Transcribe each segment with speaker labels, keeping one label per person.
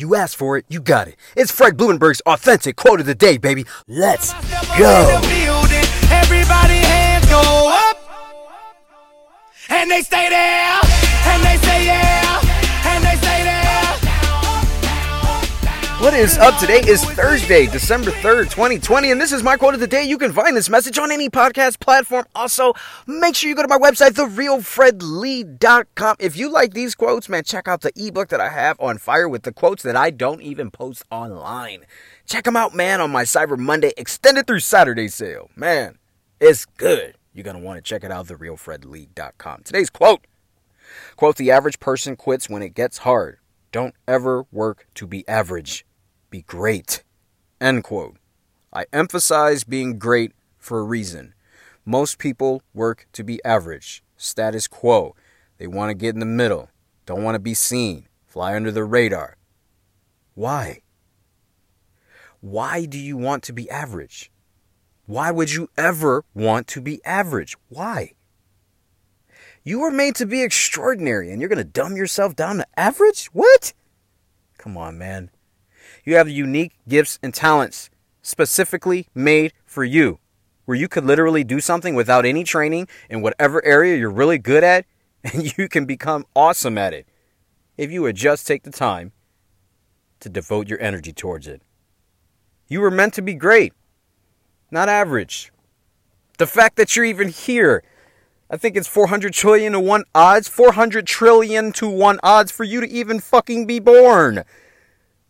Speaker 1: You asked for it, you got it. It's Fred Blumenberg's authentic quote of the day, baby. Let's go.
Speaker 2: Everybody hands go up. And they stay there.
Speaker 1: What is up today is Thursday, December 3rd, 2020, and this is my quote of the day. You can find this message on any podcast platform. Also, make sure you go to my website, therealfredlee.com. If you like these quotes, man, check out the ebook that I have on fire with the quotes that I don't even post online. Check them out, man, on my Cyber Monday extended through Saturday sale. Man, it's good. You're going to want to check it out, therealfredlee.com. Today's quote. Quote, the average person quits when it gets hard. Don't ever work to be average be great. End quote. I emphasize being great for a reason. Most people work to be average, status quo. They want to get in the middle, don't want to be seen, fly under the radar. Why? Why do you want to be average? Why would you ever want to be average? Why? You were made to be extraordinary and you're going to dumb yourself down to average? What? Come on, man. You have unique gifts and talents specifically made for you, where you could literally do something without any training in whatever area you're really good at, and you can become awesome at it if you would just take the time to devote your energy towards it. You were meant to be great, not average. The fact that you're even here, I think it's 400 trillion to 1 odds, 400 trillion to 1 odds for you to even fucking be born.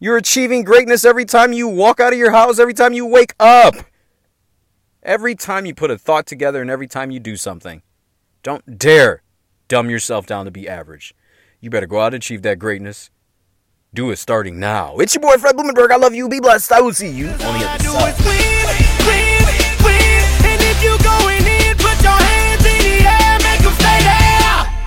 Speaker 1: You're achieving greatness every time you walk out of your house, every time you wake up. Every time you put a thought together and every time you do something. Don't dare dumb yourself down to be average. You better go out and achieve that greatness. Do it starting now. It's your boy Fred Blumenberg. I love you. Be blessed. I will see you on the other side.